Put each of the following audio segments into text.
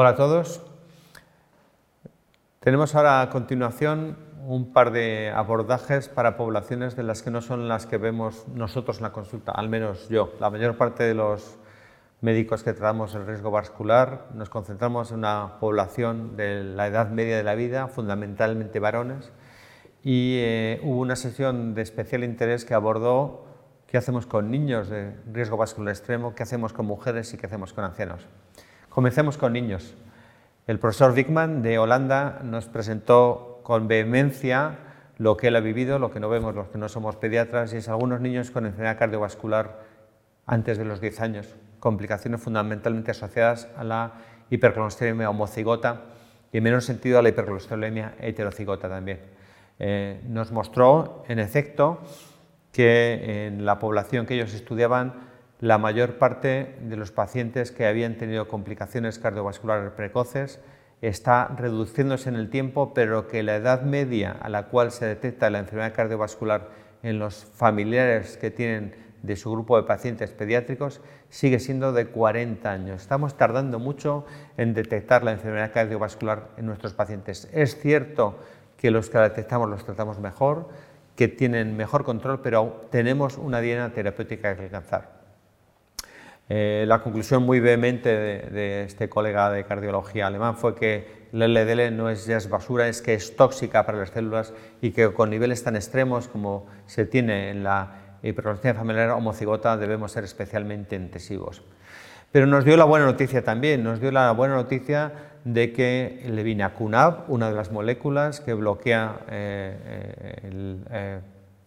Hola a todos. Tenemos ahora a continuación un par de abordajes para poblaciones de las que no son las que vemos nosotros en la consulta, al menos yo. La mayor parte de los médicos que tratamos el riesgo vascular nos concentramos en una población de la edad media de la vida, fundamentalmente varones, y eh, hubo una sesión de especial interés que abordó qué hacemos con niños de riesgo vascular extremo, qué hacemos con mujeres y qué hacemos con ancianos. Comencemos con niños. El profesor Wickman de Holanda nos presentó con vehemencia lo que él ha vivido, lo que no vemos los que no somos pediatras, y es algunos niños con enfermedad cardiovascular antes de los 10 años, complicaciones fundamentalmente asociadas a la hipercolesterolemia homocigota y en menor sentido a la hipercolesterolemia heterocigota también. Eh, nos mostró, en efecto, que en la población que ellos estudiaban la mayor parte de los pacientes que habían tenido complicaciones cardiovasculares precoces está reduciéndose en el tiempo, pero que la edad media a la cual se detecta la enfermedad cardiovascular en los familiares que tienen de su grupo de pacientes pediátricos sigue siendo de 40 años. Estamos tardando mucho en detectar la enfermedad cardiovascular en nuestros pacientes. Es cierto que los que la detectamos los tratamos mejor, que tienen mejor control, pero tenemos una diana terapéutica que alcanzar. Eh, la conclusión muy vehemente de, este colega de cardiología alemán fue que el LDL no es ya es basura, es que es tóxica para las células y que con niveles tan extremos como se tiene en la hipercolesterolemia familiar homocigota debemos ser especialmente intensivos. Pero nos dio la buena noticia también, nos dio la buena noticia de que el vinacunab, una de las moléculas que bloquea eh, eh,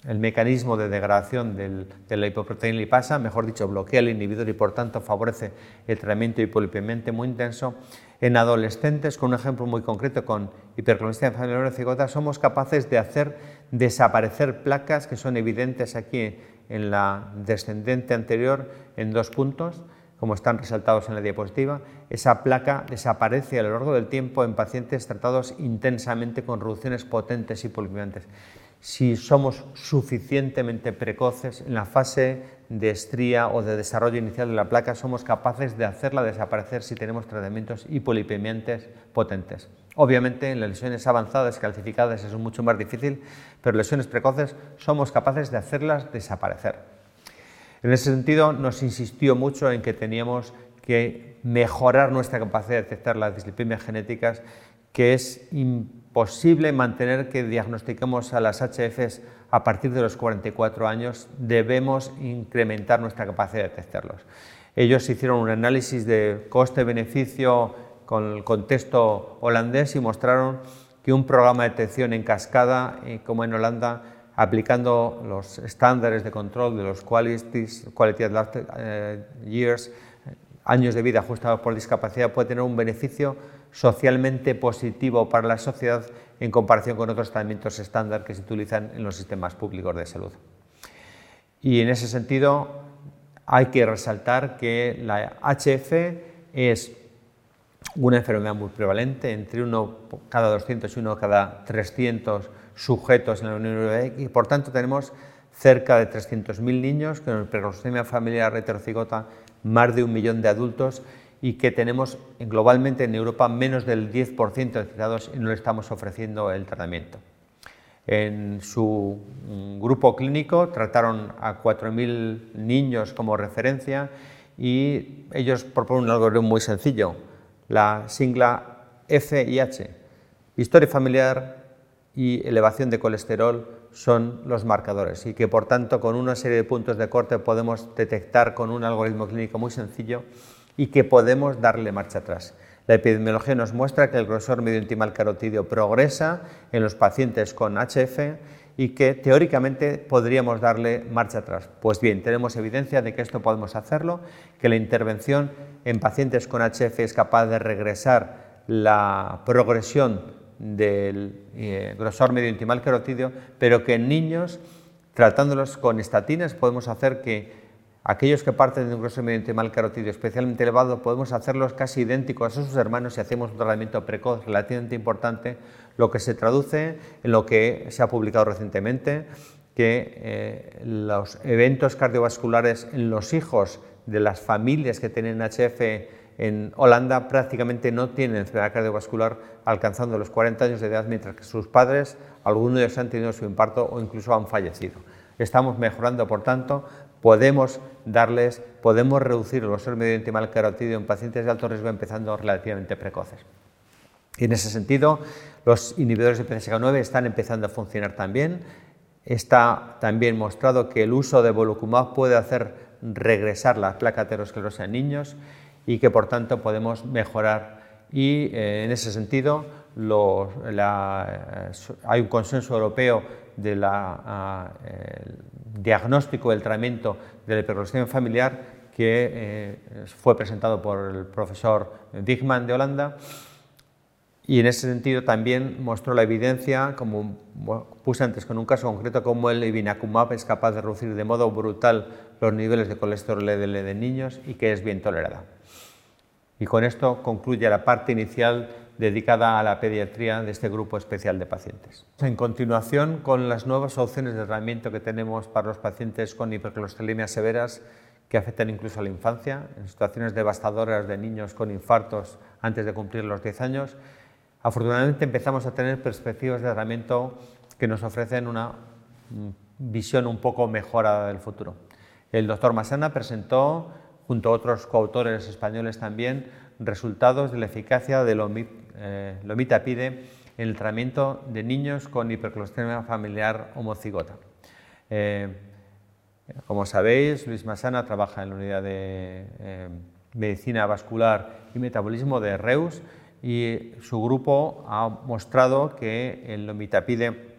el mecanismo de degradación de la hipoproteína lipasa, mejor dicho, bloquea el inhibidor y por tanto favorece el tratamiento hipolipemiante muy intenso. En adolescentes, con un ejemplo muy concreto, con hipercolesterolemia familiar cigota, somos capaces de hacer desaparecer placas que son evidentes aquí en la descendente anterior en dos puntos, como están resaltados en la diapositiva. Esa placa desaparece a lo largo del tiempo en pacientes tratados intensamente con reducciones potentes hipolipemiantes si somos suficientemente precoces en la fase de estría o de desarrollo inicial de la placa, somos capaces de hacerla desaparecer si tenemos tratamientos hipolipemiantes potentes. Obviamente en las lesiones avanzadas calcificadas es mucho más difícil, pero lesiones precoces somos capaces de hacerlas desaparecer. En ese sentido nos insistió mucho en que teníamos que mejorar nuestra capacidad de detectar las dislipemias genéticas, que es importante posible mantener que diagnostiquemos a las HFs a partir de los 44 años, debemos incrementar nuestra capacidad de detectarlos. Ellos hicieron un análisis de coste-beneficio con el contexto holandés y mostraron que un programa de detección en cascada, eh, como en Holanda, aplicando los estándares de control de los quality, quality eh, years, años de vida ajustados por discapacidad, puede tener un beneficio socialmente positivo para la sociedad en comparación con otros tratamientos estándar que se utilizan en los sistemas públicos de salud. Y en ese sentido hay que resaltar que la HF es una enfermedad muy prevalente, entre uno cada 200 y uno cada 300 sujetos en la Unión Europea y por tanto tenemos cerca de 300.000 niños con hiperglucemia familiar heterocigota, más de un millón de adultos y que tenemos globalmente en Europa menos del 10% de citados y no le estamos ofreciendo el tratamiento. En su mm, grupo clínico trataron a 4.000 niños como referencia y ellos proponen un algoritmo muy sencillo, la sigla FIH, historia familiar y elevación de colesterol son los marcadores y que por tanto con una serie de puntos de corte podemos detectar con un algoritmo clínico muy sencillo y que podemos darle marcha atrás. La epidemiología nos muestra que el grosor medio intimal carotidio progresa en los pacientes con HF y que teóricamente podríamos darle marcha atrás. Pues bien, tenemos evidencia de que esto podemos hacerlo, que la intervención en pacientes con HF es capaz de regresar la progresión del eh, grosor medio intimal carotidio, pero que en niños, tratándolos con estatinas, podemos hacer que Aquellos que parten de un grosor medio mal carotidio especialmente elevado, podemos hacerlos casi idénticos a sus hermanos si hacemos un tratamiento precoz relativamente importante, lo que se traduce en lo que se ha publicado recientemente, que eh, los eventos cardiovasculares en los hijos de las familias que tienen HF en Holanda prácticamente no tienen enfermedad cardiovascular alcanzando los 40 años de edad, mientras que sus padres, algunos de ellos han tenido su infarto o incluso han fallecido. Estamos mejorando, por tanto, podemos darles, podemos reducir los medio mal carotidio en pacientes de alto riesgo empezando relativamente precoces. Y en ese sentido, los inhibidores de PCSK9 están empezando a funcionar también. Está también mostrado que el uso de volocumab puede hacer regresar la placa aterosclerosa en niños y que por tanto podemos mejorar. Y eh, en ese sentido, eh, hay un consenso europeo del ah, diagnóstico del tratamiento de la hiperglucemia familiar que eh, fue presentado por el profesor Digman de Holanda y en ese sentido también mostró la evidencia, como puse antes con un caso concreto, como el ibinacumab es capaz de reducir de modo brutal los niveles de colesterol LDL de niños y que es bien tolerada. Y con esto concluye la parte inicial dedicada a la pediatría de este grupo especial de pacientes. En continuación, con las nuevas opciones de tratamiento que tenemos para los pacientes con hipercolestemia severas que afectan incluso a la infancia, en situaciones devastadoras de niños con infartos antes de cumplir los 10 años, afortunadamente empezamos a tener perspectivas de tratamiento que nos ofrecen una mm, visión un poco mejorada del futuro. El doctor Masana presentó, junto a otros coautores españoles también, resultados de la eficacia de eh, lomitapide en el tratamiento de niños con hipercolesterolemia familiar homocigota. Eh, como sabéis, Luis Masana trabaja en la unidad de eh, medicina vascular y metabolismo de Reus y su grupo ha mostrado que el lomitapide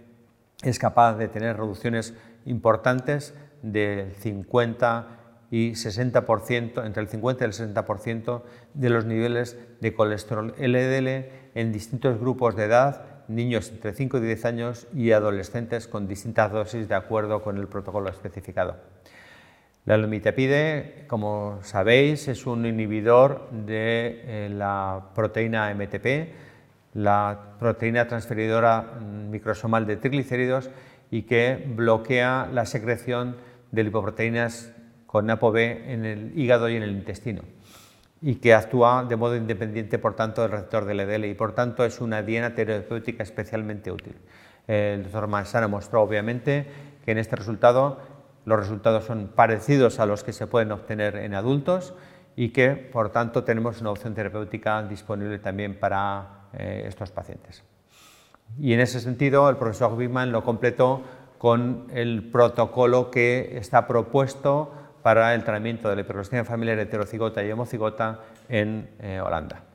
es capaz de tener reducciones importantes del 50 y 60%, entre el 50 y el 60% de los niveles de colesterol LDL en distintos grupos de edad, niños entre 5 y 10 años y adolescentes con distintas dosis de acuerdo con el protocolo especificado. La lomitapide, como sabéis, es un inhibidor de eh, la proteína MTP, la proteína transferidora microsomal de triglicéridos y que bloquea la secreción de lipoproteínas con ApoB en el hígado y en el intestino y que actúa de modo independiente, por tanto, del receptor del LDL y, por tanto, es una diana terapéutica especialmente útil. El doctor Mansana mostró, obviamente, que en este resultado los resultados son parecidos a los que se pueden obtener en adultos y que, por tanto, tenemos una opción terapéutica disponible también para eh, estos pacientes. Y en ese sentido, el profesor Wittmann lo completó con el protocolo que está propuesto para el tratamiento de la hiperglucemia familiar heterocigota y homocigota en eh, Holanda.